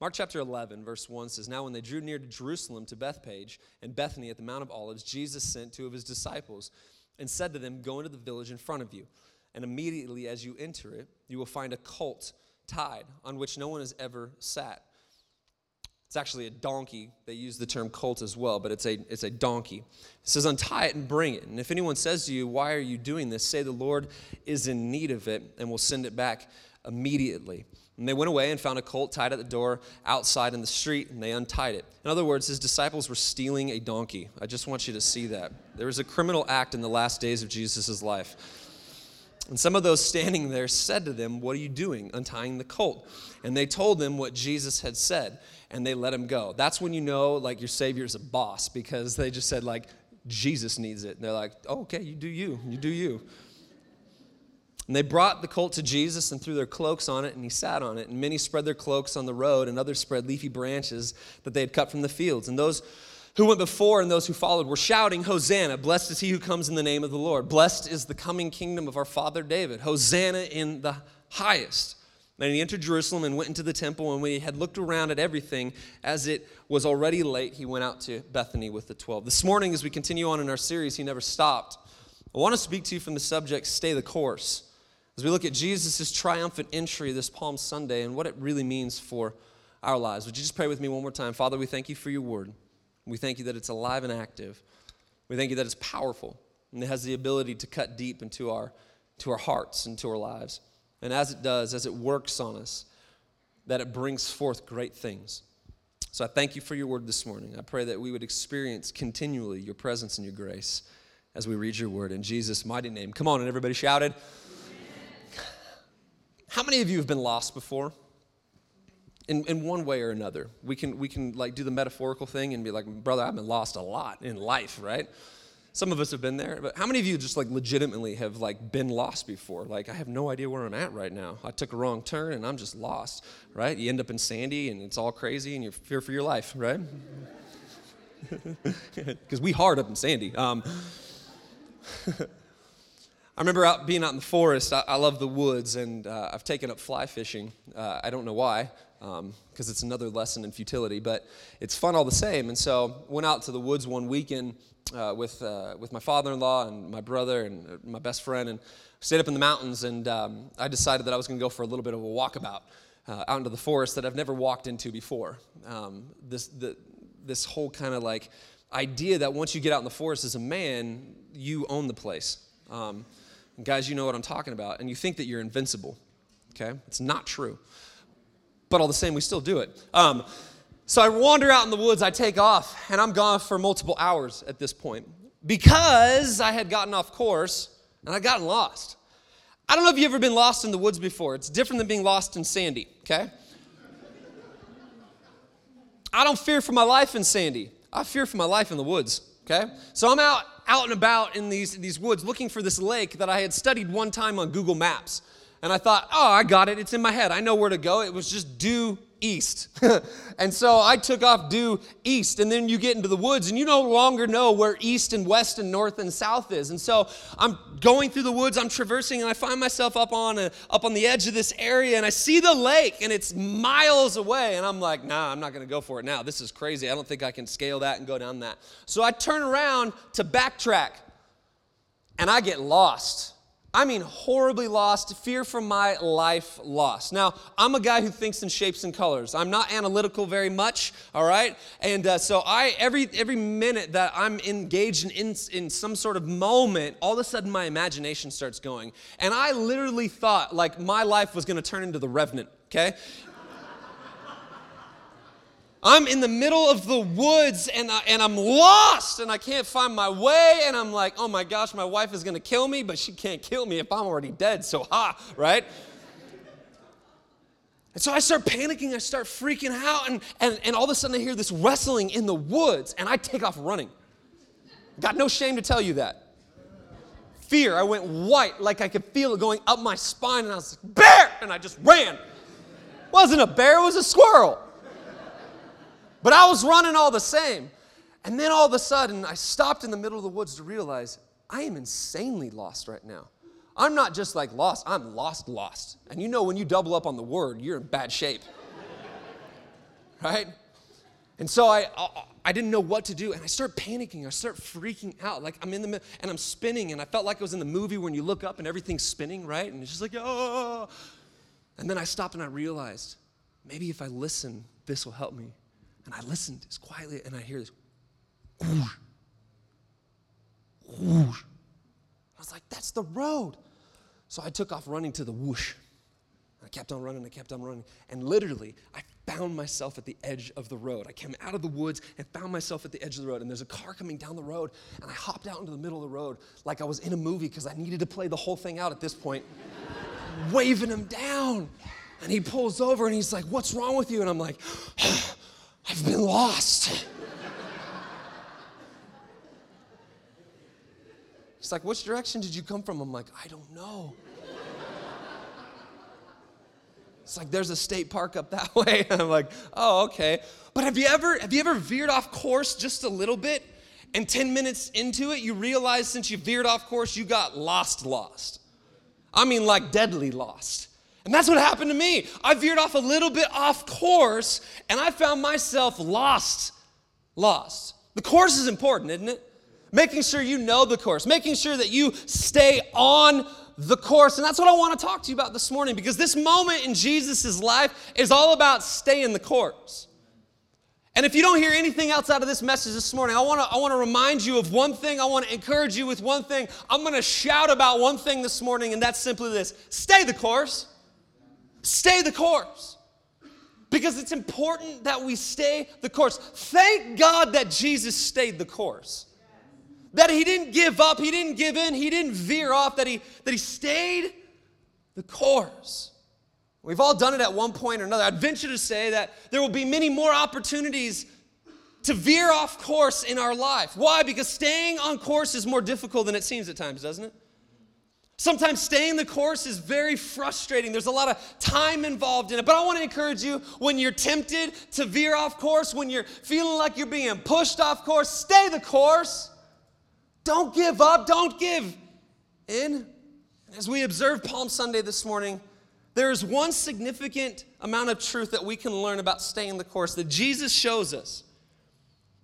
Mark chapter 11, verse 1 says, Now when they drew near to Jerusalem to Bethphage and Bethany at the Mount of Olives, Jesus sent two of his disciples and said to them, Go into the village in front of you. And immediately as you enter it, you will find a colt tied on which no one has ever sat. It's actually a donkey. They use the term colt as well, but it's a, it's a donkey. It says, Untie it and bring it. And if anyone says to you, Why are you doing this? say, The Lord is in need of it, and will send it back immediately. And they went away and found a colt tied at the door outside in the street, and they untied it. In other words, his disciples were stealing a donkey. I just want you to see that. There was a criminal act in the last days of Jesus' life. And some of those standing there said to them, What are you doing, untying the colt? And they told them what Jesus had said, and they let him go. That's when you know, like, your Savior's a boss, because they just said, like, Jesus needs it. And they're like, oh, okay, you do you, you do you. And they brought the colt to Jesus and threw their cloaks on it, and he sat on it. And many spread their cloaks on the road, and others spread leafy branches that they had cut from the fields. And those who went before and those who followed were shouting, Hosanna! Blessed is he who comes in the name of the Lord. Blessed is the coming kingdom of our father David. Hosanna in the highest. Then he entered Jerusalem and went into the temple. And when he had looked around at everything, as it was already late, he went out to Bethany with the twelve. This morning, as we continue on in our series, He Never Stopped, I want to speak to you from the subject Stay the Course as we look at Jesus' triumphant entry this Palm Sunday and what it really means for our lives. Would you just pray with me one more time? Father, we thank you for your word. We thank you that it's alive and active. We thank you that it's powerful and it has the ability to cut deep into our, to our hearts and to our lives. And as it does, as it works on us, that it brings forth great things. So I thank you for your word this morning. I pray that we would experience continually your presence and your grace as we read your word in Jesus' mighty name. Come on, and everybody shouted. How many of you have been lost before? In, in one way or another. We can, we can like do the metaphorical thing and be like, brother, I've been lost a lot in life, right? Some of us have been there, but how many of you just like legitimately have like been lost before? Like, I have no idea where I'm at right now. I took a wrong turn and I'm just lost, right? You end up in Sandy and it's all crazy and you fear for your life, right? Because we hard up in Sandy. Um, I remember out being out in the forest. I, I love the woods, and uh, I've taken up fly fishing. Uh, I don't know why, because um, it's another lesson in futility, but it's fun all the same. And so, went out to the woods one weekend uh, with uh, with my father-in-law and my brother and uh, my best friend, and stayed up in the mountains. And um, I decided that I was going to go for a little bit of a walkabout uh, out into the forest that I've never walked into before. Um, this the, this whole kind of like idea that once you get out in the forest as a man, you own the place. Um, guys, you know what I'm talking about. And you think that you're invincible. Okay? It's not true. But all the same, we still do it. Um, so I wander out in the woods, I take off, and I'm gone for multiple hours at this point because I had gotten off course and I'd gotten lost. I don't know if you've ever been lost in the woods before. It's different than being lost in Sandy, okay? I don't fear for my life in Sandy. I fear for my life in the woods, okay? So I'm out out and about in these, these woods looking for this lake that I had studied one time on Google Maps. And I thought, oh, I got it. It's in my head. I know where to go. It was just due east. and so I took off due east. And then you get into the woods and you no longer know where east and west and north and south is. And so I'm going through the woods, I'm traversing, and I find myself up on, a, up on the edge of this area and I see the lake and it's miles away. And I'm like, nah, I'm not going to go for it now. This is crazy. I don't think I can scale that and go down that. So I turn around to backtrack and I get lost. I mean, horribly lost, fear for my life lost. Now, I'm a guy who thinks in shapes and colors. I'm not analytical very much, all right? And uh, so I, every, every minute that I'm engaged in, in, in some sort of moment, all of a sudden my imagination starts going. And I literally thought like my life was gonna turn into the Revenant, okay? I'm in the middle of the woods and, I, and I'm lost and I can't find my way. And I'm like, oh my gosh, my wife is going to kill me, but she can't kill me if I'm already dead. So, ha, right? And so I start panicking, I start freaking out, and, and, and all of a sudden I hear this wrestling in the woods, and I take off running. Got no shame to tell you that. Fear, I went white, like I could feel it going up my spine, and I was like, bear! And I just ran. Wasn't a bear, it was a squirrel. But I was running all the same. And then all of a sudden, I stopped in the middle of the woods to realize I am insanely lost right now. I'm not just like lost, I'm lost, lost. And you know, when you double up on the word, you're in bad shape. right? And so I, I, I didn't know what to do, and I start panicking. I start freaking out, like I'm in the middle, and I'm spinning, and I felt like I was in the movie when you look up and everything's spinning, right? And it's just like, oh. And then I stopped and I realized, maybe if I listen, this will help me. And I listened as quietly, and I hear this. Whoosh, whoosh. I was like, that's the road. So I took off running to the whoosh. I kept on running, I kept on running. And literally, I found myself at the edge of the road. I came out of the woods and found myself at the edge of the road. And there's a car coming down the road. And I hopped out into the middle of the road like I was in a movie because I needed to play the whole thing out at this point, waving him down. And he pulls over and he's like, What's wrong with you? And I'm like, I've been lost. He's like, Which direction did you come from? I'm like, I don't know. It's like there's a state park up that way. I'm like, oh, okay. But have you ever have you ever veered off course just a little bit? And 10 minutes into it, you realize since you veered off course, you got lost, lost. I mean, like deadly lost. And that's what happened to me. I veered off a little bit off course, and I found myself lost, lost. The course is important, isn't it? Making sure you know the course, making sure that you stay on the course. And that's what I want to talk to you about this morning because this moment in Jesus' life is all about staying the course. And if you don't hear anything else out of this message this morning, I want to I want to remind you of one thing. I want to encourage you with one thing. I'm going to shout about one thing this morning and that's simply this. Stay the course. Stay the course. Because it's important that we stay the course. Thank God that Jesus stayed the course. That he didn't give up, he didn't give in, he didn't veer off, that he, that he stayed the course. We've all done it at one point or another. I'd venture to say that there will be many more opportunities to veer off course in our life. Why? Because staying on course is more difficult than it seems at times, doesn't it? Sometimes staying the course is very frustrating. There's a lot of time involved in it. But I want to encourage you when you're tempted to veer off course, when you're feeling like you're being pushed off course, stay the course. Don't give up, don't give in. As we observe Palm Sunday this morning, there is one significant amount of truth that we can learn about staying the course that Jesus shows us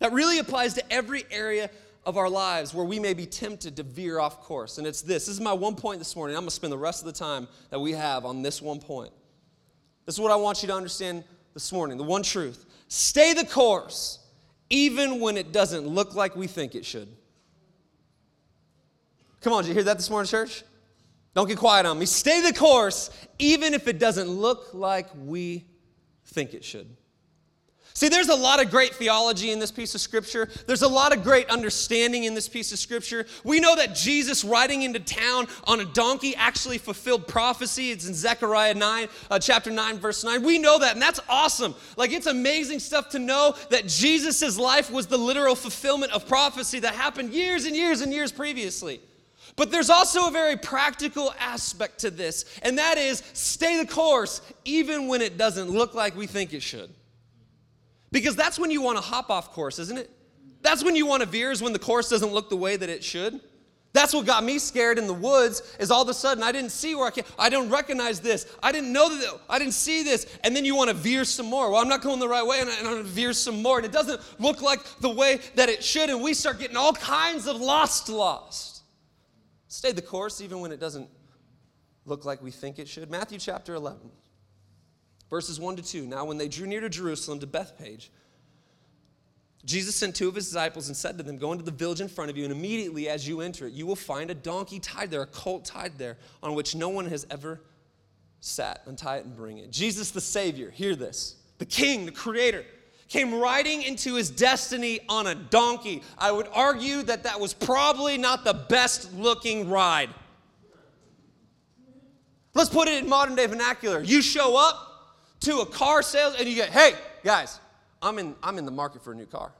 that really applies to every area of our lives where we may be tempted to veer off course. And it's this. This is my one point this morning. I'm going to spend the rest of the time that we have on this one point. This is what I want you to understand this morning the one truth. Stay the course, even when it doesn't look like we think it should. Come on, did you hear that this morning, church? Don't get quiet on me. Stay the course, even if it doesn't look like we think it should. See, there's a lot of great theology in this piece of scripture. There's a lot of great understanding in this piece of scripture. We know that Jesus riding into town on a donkey actually fulfilled prophecy. It's in Zechariah 9, uh, chapter 9, verse 9. We know that, and that's awesome. Like, it's amazing stuff to know that Jesus' life was the literal fulfillment of prophecy that happened years and years and years previously. But there's also a very practical aspect to this, and that is stay the course even when it doesn't look like we think it should. Because that's when you want to hop off course, isn't it? That's when you want to veer, is when the course doesn't look the way that it should. That's what got me scared in the woods is all of a sudden I didn't see where I can I don't recognize this. I didn't know that I didn't see this. And then you want to veer some more. Well, I'm not going the right way and, I, I'm going to veer some more. And it doesn't look like the way that it should. And we start getting all kinds of lost lost. Stay the course even when it doesn't look like we think it should. Matthew chapter 11, verses 1 to 2. Now, when they drew near to Jerusalem, to Bethphage, Jesus sent two of his disciples and said to them, Go into the village in front of you, and immediately as you enter it, you will find a donkey tied there, a colt tied there, on which no one has ever sat. Untie it and bring it. Jesus the Savior, hear this. The King, the Creator, came riding into his destiny on a donkey. I would argue that that was probably not the best looking ride. Let's put it in modern day vernacular. You show up to a car sales and you get, hey, guys, I'm in, I'm in the market for a new car.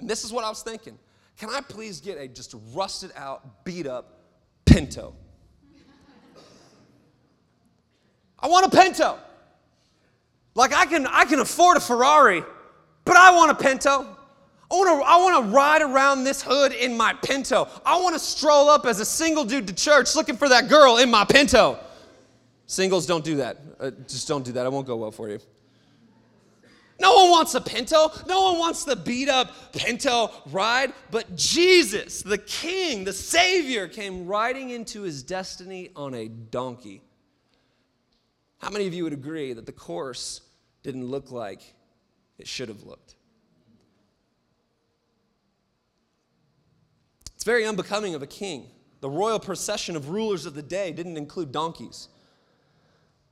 And this is what I was thinking. Can I please get a just rusted out, beat up Pinto? I want a Pinto. Like I can I can afford a Ferrari, but I want a Pinto. I want, to, I want to ride around this hood in my Pinto. I want to stroll up as a single dude to church looking for that girl in my Pinto. Singles, don't do that. Uh, just don't do that. It won't go well for you. No one wants a pinto. No one wants the beat up pinto ride. But Jesus, the King, the Savior, came riding into his destiny on a donkey. How many of you would agree that the course didn't look like it should have looked? It's very unbecoming of a king. The royal procession of rulers of the day didn't include donkeys.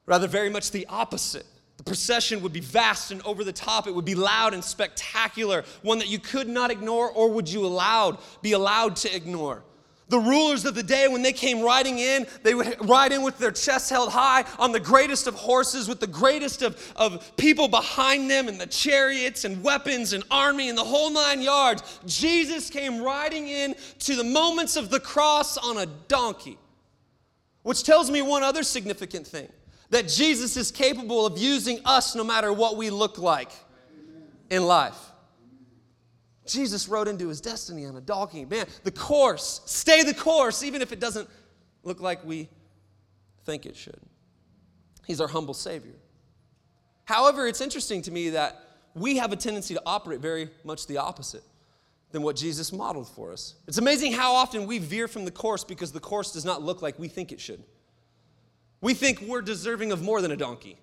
Rather, very much the opposite. The procession would be vast and over the top. It would be loud and spectacular, one that you could not ignore or would you allowed be allowed to ignore. The rulers of the day, when they came riding in, they would ride in with their chests held high on the greatest of horses, with the greatest of, of people behind them, and the chariots and weapons and army and the whole nine yards. Jesus came riding in to the moments of the cross on a donkey, which tells me one other significant thing that Jesus is capable of using us no matter what we look like in life. Jesus rode into his destiny on a donkey. Man, the course, stay the course, even if it doesn't look like we think it should. He's our humble Savior. However, it's interesting to me that we have a tendency to operate very much the opposite than what Jesus modeled for us. It's amazing how often we veer from the course because the course does not look like we think it should. We think we're deserving of more than a donkey.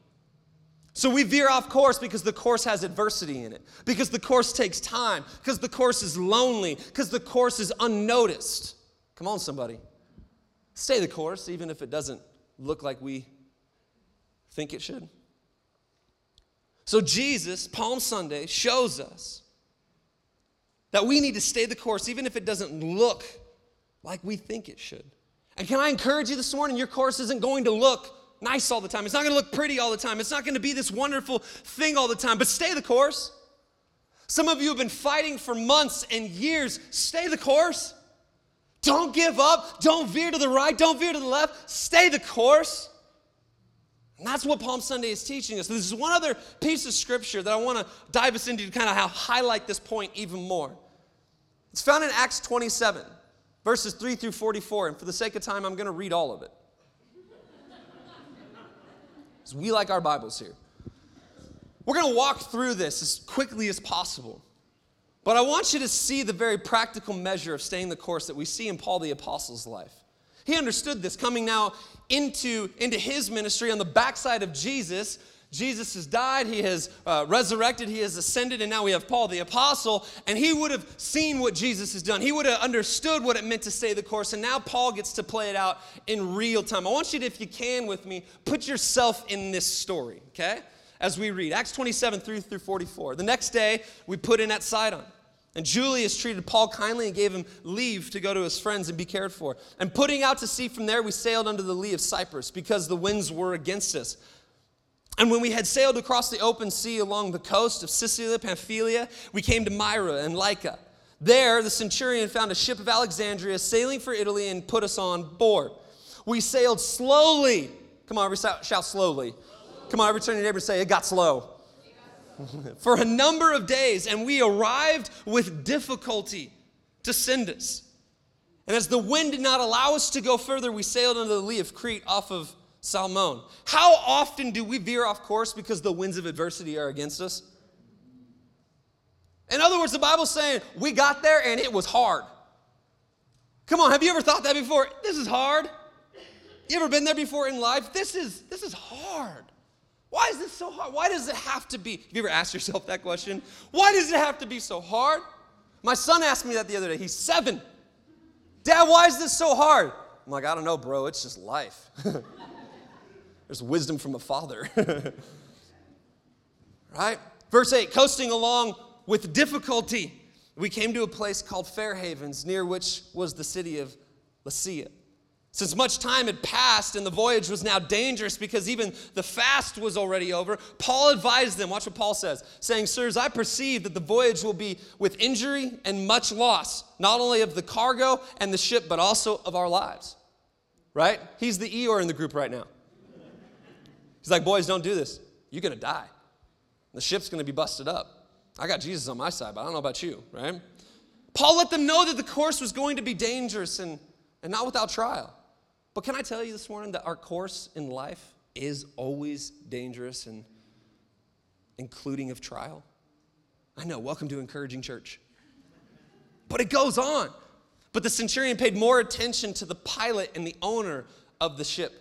So we veer off course because the course has adversity in it, because the course takes time, because the course is lonely, because the course is unnoticed. Come on, somebody. Stay the course, even if it doesn't look like we think it should. So Jesus, Palm Sunday, shows us that we need to stay the course, even if it doesn't look like we think it should. And can I encourage you this morning? Your course isn't going to look nice all the time. It's not going to look pretty all the time. It's not going to be this wonderful thing all the time, but stay the course. Some of you have been fighting for months and years. Stay the course. Don't give up. Don't veer to the right. Don't veer to the left. Stay the course. And that's what Palm Sunday is teaching us. This is one other piece of scripture that I want to dive us into to kind of highlight this point even more. It's found in Acts 27 verses 3 through 44. And for the sake of time, I'm going to read all of it. Because we like our Bibles here. We're going to walk through this as quickly as possible. But I want you to see the very practical measure of staying the course that we see in Paul the Apostle's life. He understood this coming now into, into his ministry on the backside of Jesus Jesus has died, he has uh, resurrected, he has ascended, and now we have Paul the apostle, and he would have seen what Jesus has done. He would have understood what it meant to stay the course, and now Paul gets to play it out in real time. I want you to, if you can with me, put yourself in this story, okay? As we read Acts 27 3 through 44. The next day, we put in at Sidon. And Julius treated Paul kindly and gave him leave to go to his friends and be cared for. And putting out to sea from there, we sailed under the lee of Cyprus because the winds were against us. And when we had sailed across the open sea along the coast of Cilicia, Pamphylia, we came to Myra and Lycia. There, the centurion found a ship of Alexandria sailing for Italy and put us on board. We sailed slowly. Come on, every shout slowly. Come on, every turn your neighbor say, it got slow. for a number of days, and we arrived with difficulty to Cnidus. And as the wind did not allow us to go further, we sailed under the lee of Crete off of Salmone. How often do we veer off course because the winds of adversity are against us? In other words, the Bible's saying we got there and it was hard. Come on, have you ever thought that before? This is hard. You ever been there before in life? This is this is hard. Why is this so hard? Why does it have to be? Have you ever asked yourself that question? Why does it have to be so hard? My son asked me that the other day. He's seven. Dad, why is this so hard? I'm like, I don't know, bro. It's just life. There's wisdom from a father. right? Verse 8 coasting along with difficulty, we came to a place called Fair Havens, near which was the city of Lasea. Since much time had passed and the voyage was now dangerous because even the fast was already over, Paul advised them, watch what Paul says, saying, Sirs, I perceive that the voyage will be with injury and much loss, not only of the cargo and the ship, but also of our lives. Right? He's the Eeyore in the group right now. He's like, boys, don't do this. You're going to die. The ship's going to be busted up. I got Jesus on my side, but I don't know about you, right? Paul let them know that the course was going to be dangerous and, and not without trial. But can I tell you this morning that our course in life is always dangerous and including of trial. I know, welcome to Encouraging Church. But it goes on. But the centurion paid more attention to the pilot and the owner of the ship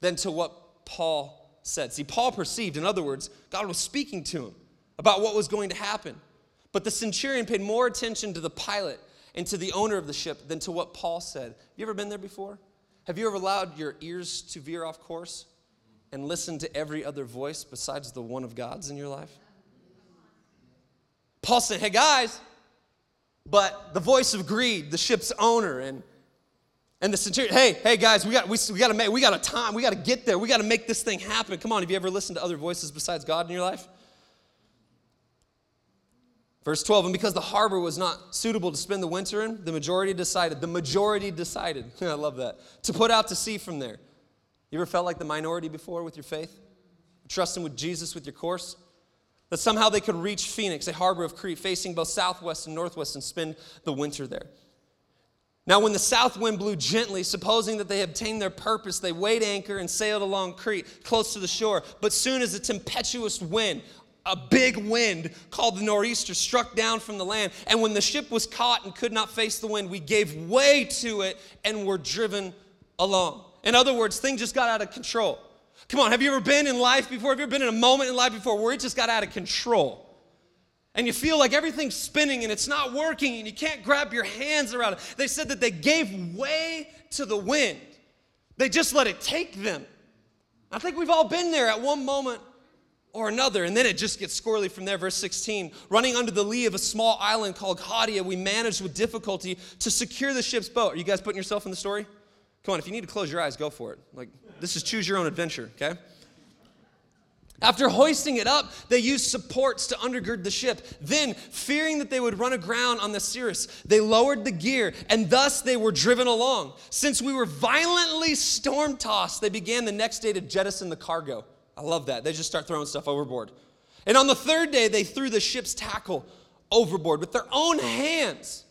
than to what Paul said. See, Paul perceived, in other words, God was speaking to him about what was going to happen. But the centurion paid more attention to the pilot and to the owner of the ship than to what Paul said. Have You ever been there before? Have you ever allowed your ears to veer off course and listen to every other voice besides the one of God's in your life? Paul said, Hey guys, but the voice of greed, the ship's owner, and and the centurion, hey, hey guys, we got we, we got to make we got a time, we got to get there, we got to make this thing happen. Come on, have you ever listened to other voices besides God in your life? Verse 12, and because the harbor was not suitable to spend the winter in, the majority decided, the majority decided, I love that, to put out to sea from there. You ever felt like the minority before with your faith? Trusting with Jesus with your course? That somehow they could reach Phoenix, a harbor of Crete, facing both southwest and northwest, and spend the winter there. Now, when the south wind blew gently, supposing that they obtained their purpose, they weighed anchor and sailed along Crete, close to the shore. But soon as a tempestuous wind, a big wind called the nor'easter struck down from the land. And when the ship was caught and could not face the wind, we gave way to it and were driven along. In other words, things just got out of control. Come on, have you ever been in life before? Have you ever been in a moment in life before where it just got out of control? And you feel like everything's spinning and it's not working and you can't grab your hands around it. They said that they gave way to the wind, they just let it take them. I think we've all been there at one moment or another. And then it just gets squirrely from there. Verse 16 running under the lee of a small island called Claudia, we managed with difficulty to secure the ship's boat. Are you guys putting yourself in the story? Come on, if you need to close your eyes, go for it. Like, this is choose your own adventure, okay? After hoisting it up, they used supports to undergird the ship. Then, fearing that they would run aground on the Syrtis, they lowered the gear, and thus they were driven along. Since we were violently storm tossed, they began the next day to jettison the cargo. I love that. They just start throwing stuff overboard. And on the third day, they threw the ship's tackle overboard with their own hands.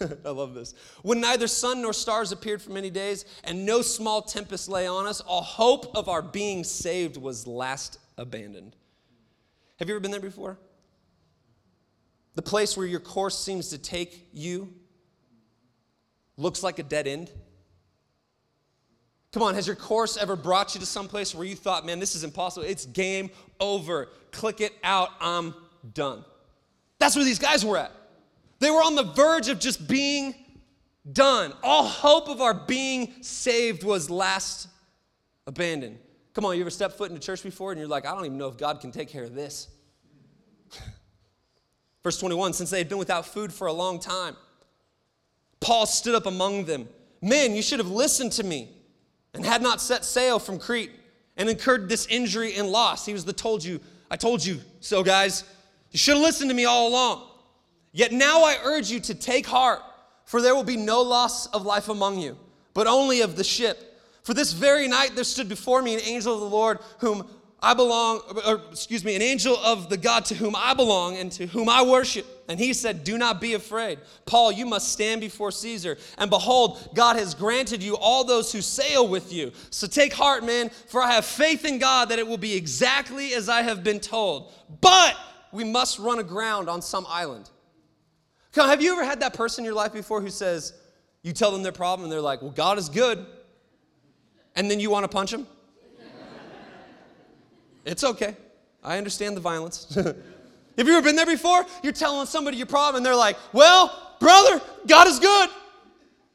I love this. When neither sun nor stars appeared for many days, and no small tempest lay on us, all hope of our being saved was last abandoned. Have you ever been there before? The place where your course seems to take you looks like a dead end. Come on, has your course ever brought you to some place where you thought, man, this is impossible? It's game over. Click it out. I'm done. That's where these guys were at. They were on the verge of just being done. All hope of our being saved was last abandoned. Come on, you ever stepped foot into church before and you're like, I don't even know if God can take care of this. Verse 21 Since they had been without food for a long time, Paul stood up among them. Men, you should have listened to me and had not set sail from Crete and incurred this injury and loss. He was the told you, I told you so, guys. You should have listened to me all along. Yet now I urge you to take heart, for there will be no loss of life among you, but only of the ship. For this very night there stood before me an angel of the Lord, whom I belong, or excuse me, an angel of the God to whom I belong and to whom I worship. And he said, Do not be afraid. Paul, you must stand before Caesar. And behold, God has granted you all those who sail with you. So take heart, man, for I have faith in God that it will be exactly as I have been told. But we must run aground on some island. Come, have you ever had that person in your life before who says, you tell them their problem and they're like, well, God is good. And then you want to punch him? It's okay. I understand the violence. Have you ever been there before? You're telling somebody your problem, and they're like, Well, brother, God is good.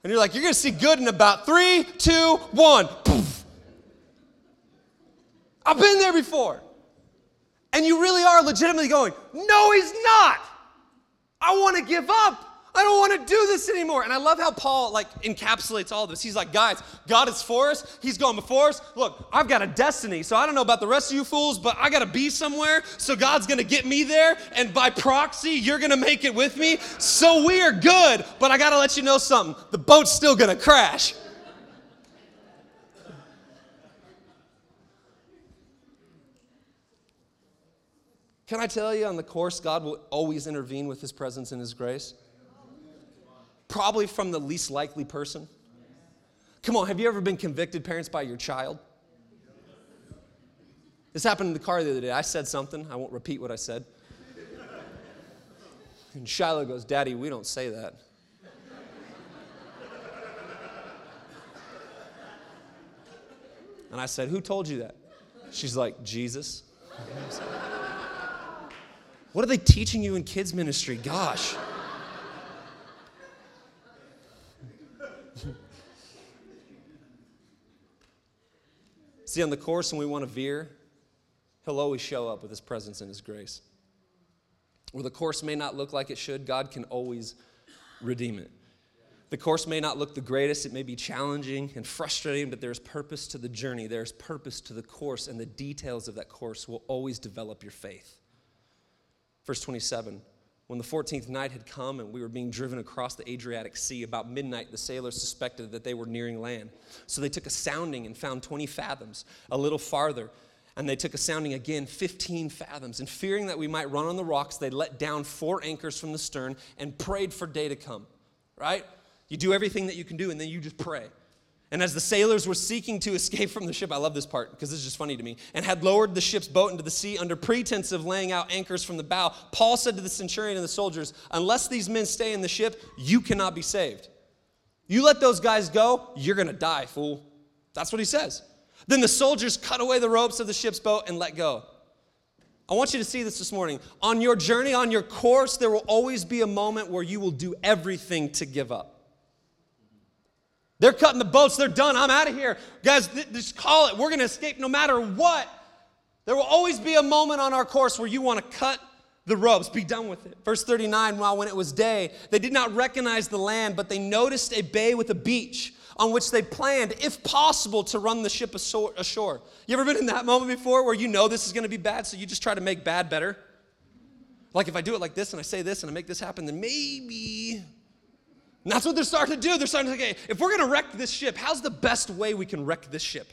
And you're like, You're going to see good in about three, two, one. Poof. I've been there before. And you really are legitimately going, No, he's not. I want to give up. I don't want to do this anymore. And I love how Paul like encapsulates all this. He's like, guys, God is for us. He's going before us. Look, I've got a destiny. So I don't know about the rest of you fools, but I got to be somewhere. So God's going to get me there. And by proxy, you're going to make it with me. So we are good. But I got to let you know something. The boat's still going to crash. Can I tell you on the course, God will always intervene with His presence and His grace? Probably from the least likely person. Come on, have you ever been convicted, parents, by your child? This happened in the car the other day. I said something. I won't repeat what I said. And Shiloh goes, Daddy, we don't say that. And I said, Who told you that? She's like, Jesus. What are they teaching you in kids' ministry? Gosh. See, on the course, when we want to veer, He'll always show up with His presence and His grace. Where the course may not look like it should, God can always redeem it. The course may not look the greatest, it may be challenging and frustrating, but there's purpose to the journey, there's purpose to the course, and the details of that course will always develop your faith. Verse 27 When the 14th night had come and we were being driven across the Adriatic Sea, about midnight the sailors suspected that they were nearing land. So they took a sounding and found 20 fathoms, a little farther. And they took a sounding again, 15 fathoms. And fearing that we might run on the rocks, they let down four anchors from the stern and prayed for day to come. Right? You do everything that you can do, and then you just pray. And as the sailors were seeking to escape from the ship, I love this part because this is just funny to me, and had lowered the ship's boat into the sea under pretense of laying out anchors from the bow, Paul said to the centurion and the soldiers, Unless these men stay in the ship, you cannot be saved. You let those guys go, you're going to die, fool. That's what he says. Then the soldiers cut away the ropes of the ship's boat and let go. I want you to see this this morning. On your journey, on your course, there will always be a moment where you will do everything to give up. They're cutting the boats. They're done. I'm out of here. Guys, th- just call it. We're going to escape no matter what. There will always be a moment on our course where you want to cut the ropes, be done with it. Verse 39 While when it was day, they did not recognize the land, but they noticed a bay with a beach on which they planned, if possible, to run the ship ashore. You ever been in that moment before where you know this is going to be bad, so you just try to make bad better? Like if I do it like this and I say this and I make this happen, then maybe and that's what they're starting to do. They're starting to say, okay, if we're going to wreck this ship, how's the best way we can wreck this ship?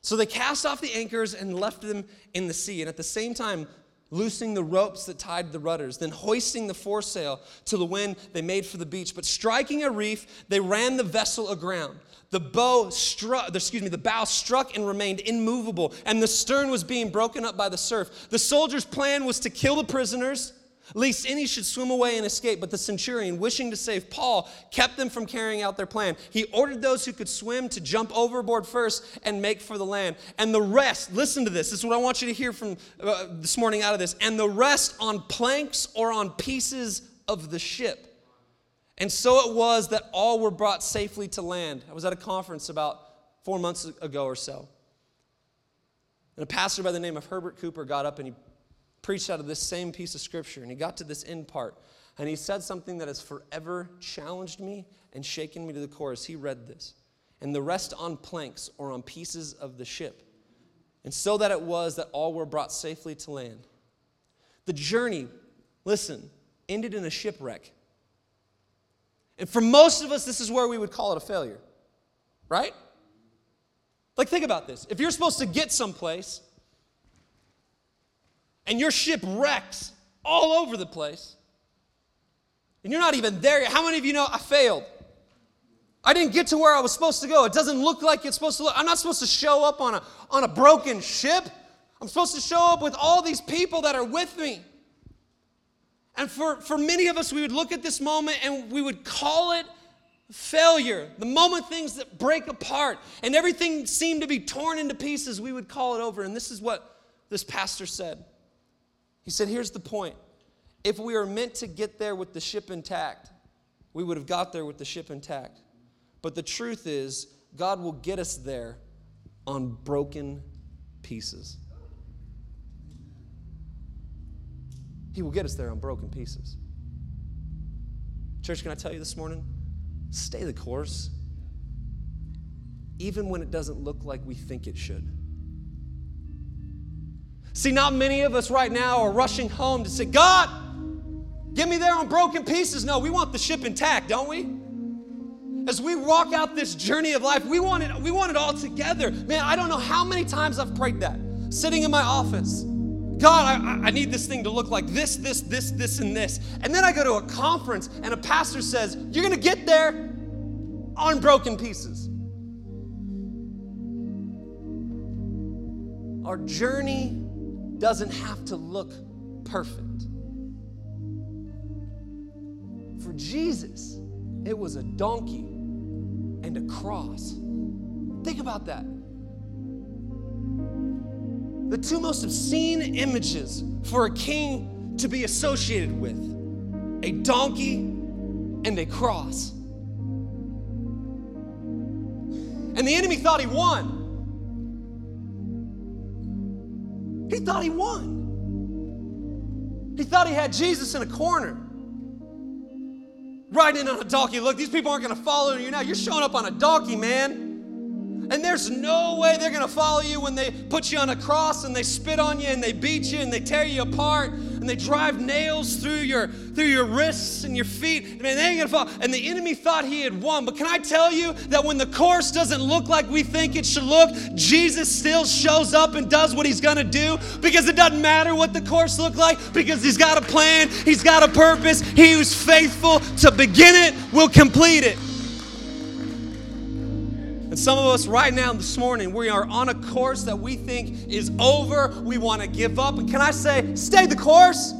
So they cast off the anchors and left them in the sea. And at the same time, loosing the ropes that tied the rudders, then hoisting the foresail to the wind, they made for the beach. But striking a reef, they ran the vessel aground. The bow struck, excuse me, the bow struck and remained immovable, and the stern was being broken up by the surf. The soldiers' plan was to kill the prisoners lest any should swim away and escape. But the centurion, wishing to save Paul, kept them from carrying out their plan. He ordered those who could swim to jump overboard first and make for the land. And the rest, listen to this, this is what I want you to hear from uh, this morning out of this, and the rest on planks or on pieces of the ship. And so it was that all were brought safely to land. I was at a conference about four months ago or so. And a pastor by the name of Herbert Cooper got up and he preached out of this same piece of scripture, and he got to this end part, and he said something that has forever challenged me and shaken me to the core as he read this. And the rest on planks or on pieces of the ship. And so that it was that all were brought safely to land. The journey, listen, ended in a shipwreck. And for most of us, this is where we would call it a failure, right? Like, think about this. If you're supposed to get someplace, and your ship wrecks all over the place, and you're not even there yet, how many of you know I failed? I didn't get to where I was supposed to go. It doesn't look like it's supposed to look. I'm not supposed to show up on a, on a broken ship. I'm supposed to show up with all these people that are with me. And for, for many of us, we would look at this moment and we would call it failure. The moment things that break apart and everything seemed to be torn into pieces, we would call it over. And this is what this pastor said. He said, Here's the point. If we are meant to get there with the ship intact, we would have got there with the ship intact. But the truth is, God will get us there on broken pieces. He will get us there on broken pieces. Church, can I tell you this morning? Stay the course, even when it doesn't look like we think it should. See, not many of us right now are rushing home to say, God, get me there on broken pieces. No, we want the ship intact, don't we? As we walk out this journey of life, we want it, we want it all together. Man, I don't know how many times I've prayed that sitting in my office. God, I, I, need this thing to look like this, this, this, this, and this. And then I go to a conference and a pastor says, You're going to get there on broken pieces. our journey doesn't have to look perfect. For Jesus, it was a donkey and a cross. Think about that. The two most obscene images for a king to be associated with a donkey and a cross. And the enemy thought he won. He thought he won. He thought he had Jesus in a corner. Riding on a donkey. Look, these people aren't going to follow you now. You're showing up on a donkey, man. And there's no way they're going to follow you when they put you on a cross and they spit on you and they beat you and they tear you apart and they drive nails through your through your wrists and your feet. I mean, they ain't gonna fall. And the enemy thought he had won. But can I tell you that when the course doesn't look like we think it should look, Jesus still shows up and does what he's gonna do because it doesn't matter what the course looked like because he's got a plan, he's got a purpose. He who's faithful to begin it will complete it. And some of us right now this morning, we are on a course that we think is over. We want to give up. And can I say, stay the course?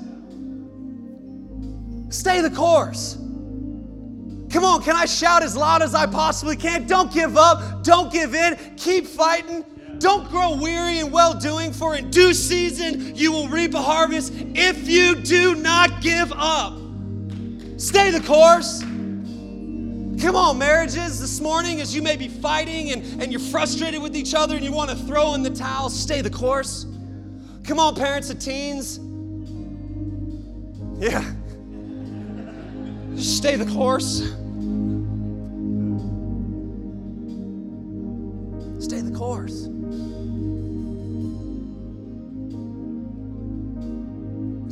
Stay the course. Come on, can I shout as loud as I possibly can? Don't give up. Don't give in. Keep fighting. Don't grow weary in well doing, for in due season you will reap a harvest if you do not give up. Stay the course. Come on, marriages, this morning, as you may be fighting and, and you're frustrated with each other and you want to throw in the towel, stay the course. Come on, parents of teens. Yeah. Stay the course. Stay the course.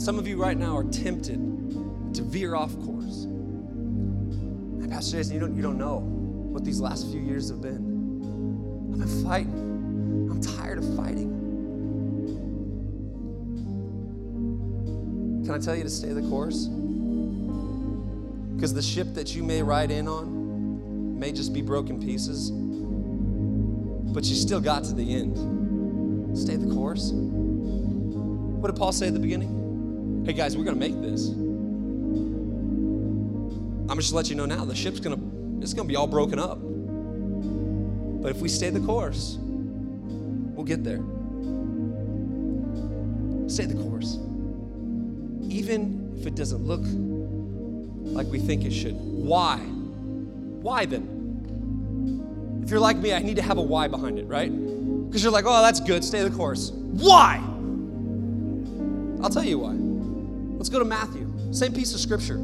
Some of you right now are tempted to veer off course. Pastor Jason, you don't, you don't know what these last few years have been. I've been fighting. I'm tired of fighting. Can I tell you to stay the course? Because the ship that you may ride in on may just be broken pieces, but you still got to the end. Stay the course. What did Paul say at the beginning? Hey guys, we're going to make this. I'm just let you know now, the ship's gonna it's gonna be all broken up. But if we stay the course, we'll get there. Stay the course. Even if it doesn't look like we think it should. Why? Why then? If you're like me, I need to have a why behind it, right? Because you're like, oh, that's good, stay the course. Why? I'll tell you why. Let's go to Matthew. Same piece of scripture.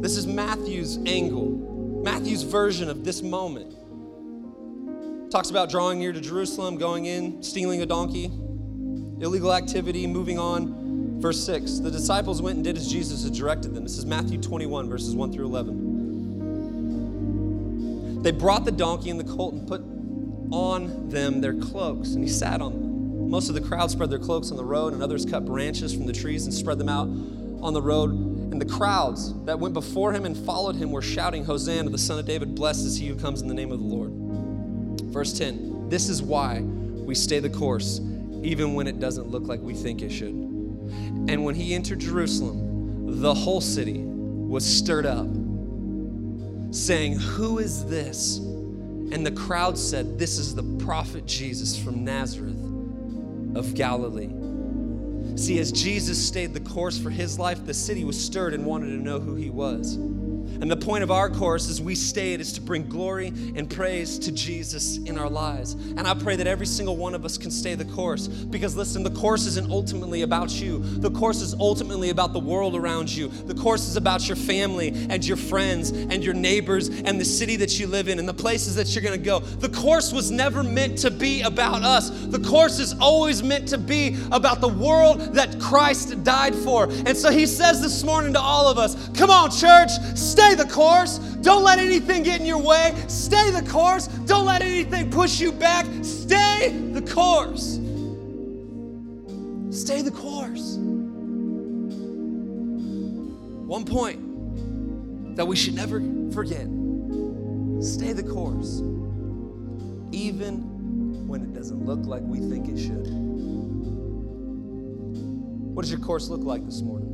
This is Matthew's angle, Matthew's version of this moment. Talks about drawing near to Jerusalem, going in, stealing a donkey, illegal activity, moving on. Verse 6 The disciples went and did as Jesus had directed them. This is Matthew 21, verses 1 through 11. They brought the donkey and the colt and put on them their cloaks, and he sat on them. Most of the crowd spread their cloaks on the road, and others cut branches from the trees and spread them out on the road. And the crowds that went before him and followed him were shouting, Hosanna, the Son of David, blessed is he who comes in the name of the Lord. Verse 10 This is why we stay the course, even when it doesn't look like we think it should. And when he entered Jerusalem, the whole city was stirred up, saying, Who is this? And the crowd said, This is the prophet Jesus from Nazareth of Galilee. See, as Jesus stayed the course for his life, the city was stirred and wanted to know who he was. And the point of our course as we stay it is to bring glory and praise to Jesus in our lives. And I pray that every single one of us can stay the course. Because listen, the course isn't ultimately about you, the course is ultimately about the world around you. The course is about your family and your friends and your neighbors and the city that you live in and the places that you're gonna go. The course was never meant to be about us, the course is always meant to be about the world that Christ died for. And so he says this morning to all of us come on, church, stay Stay the course. Don't let anything get in your way. Stay the course. Don't let anything push you back. Stay the course. Stay the course. One point that we should never forget stay the course, even when it doesn't look like we think it should. What does your course look like this morning?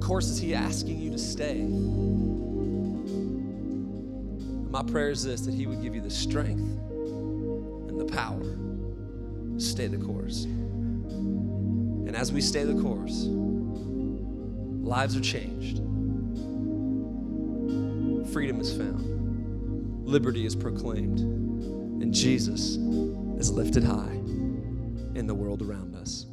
Course is He asking you to stay? My prayer is this that He would give you the strength and the power to stay the course. And as we stay the course, lives are changed, freedom is found, liberty is proclaimed, and Jesus is lifted high in the world around us.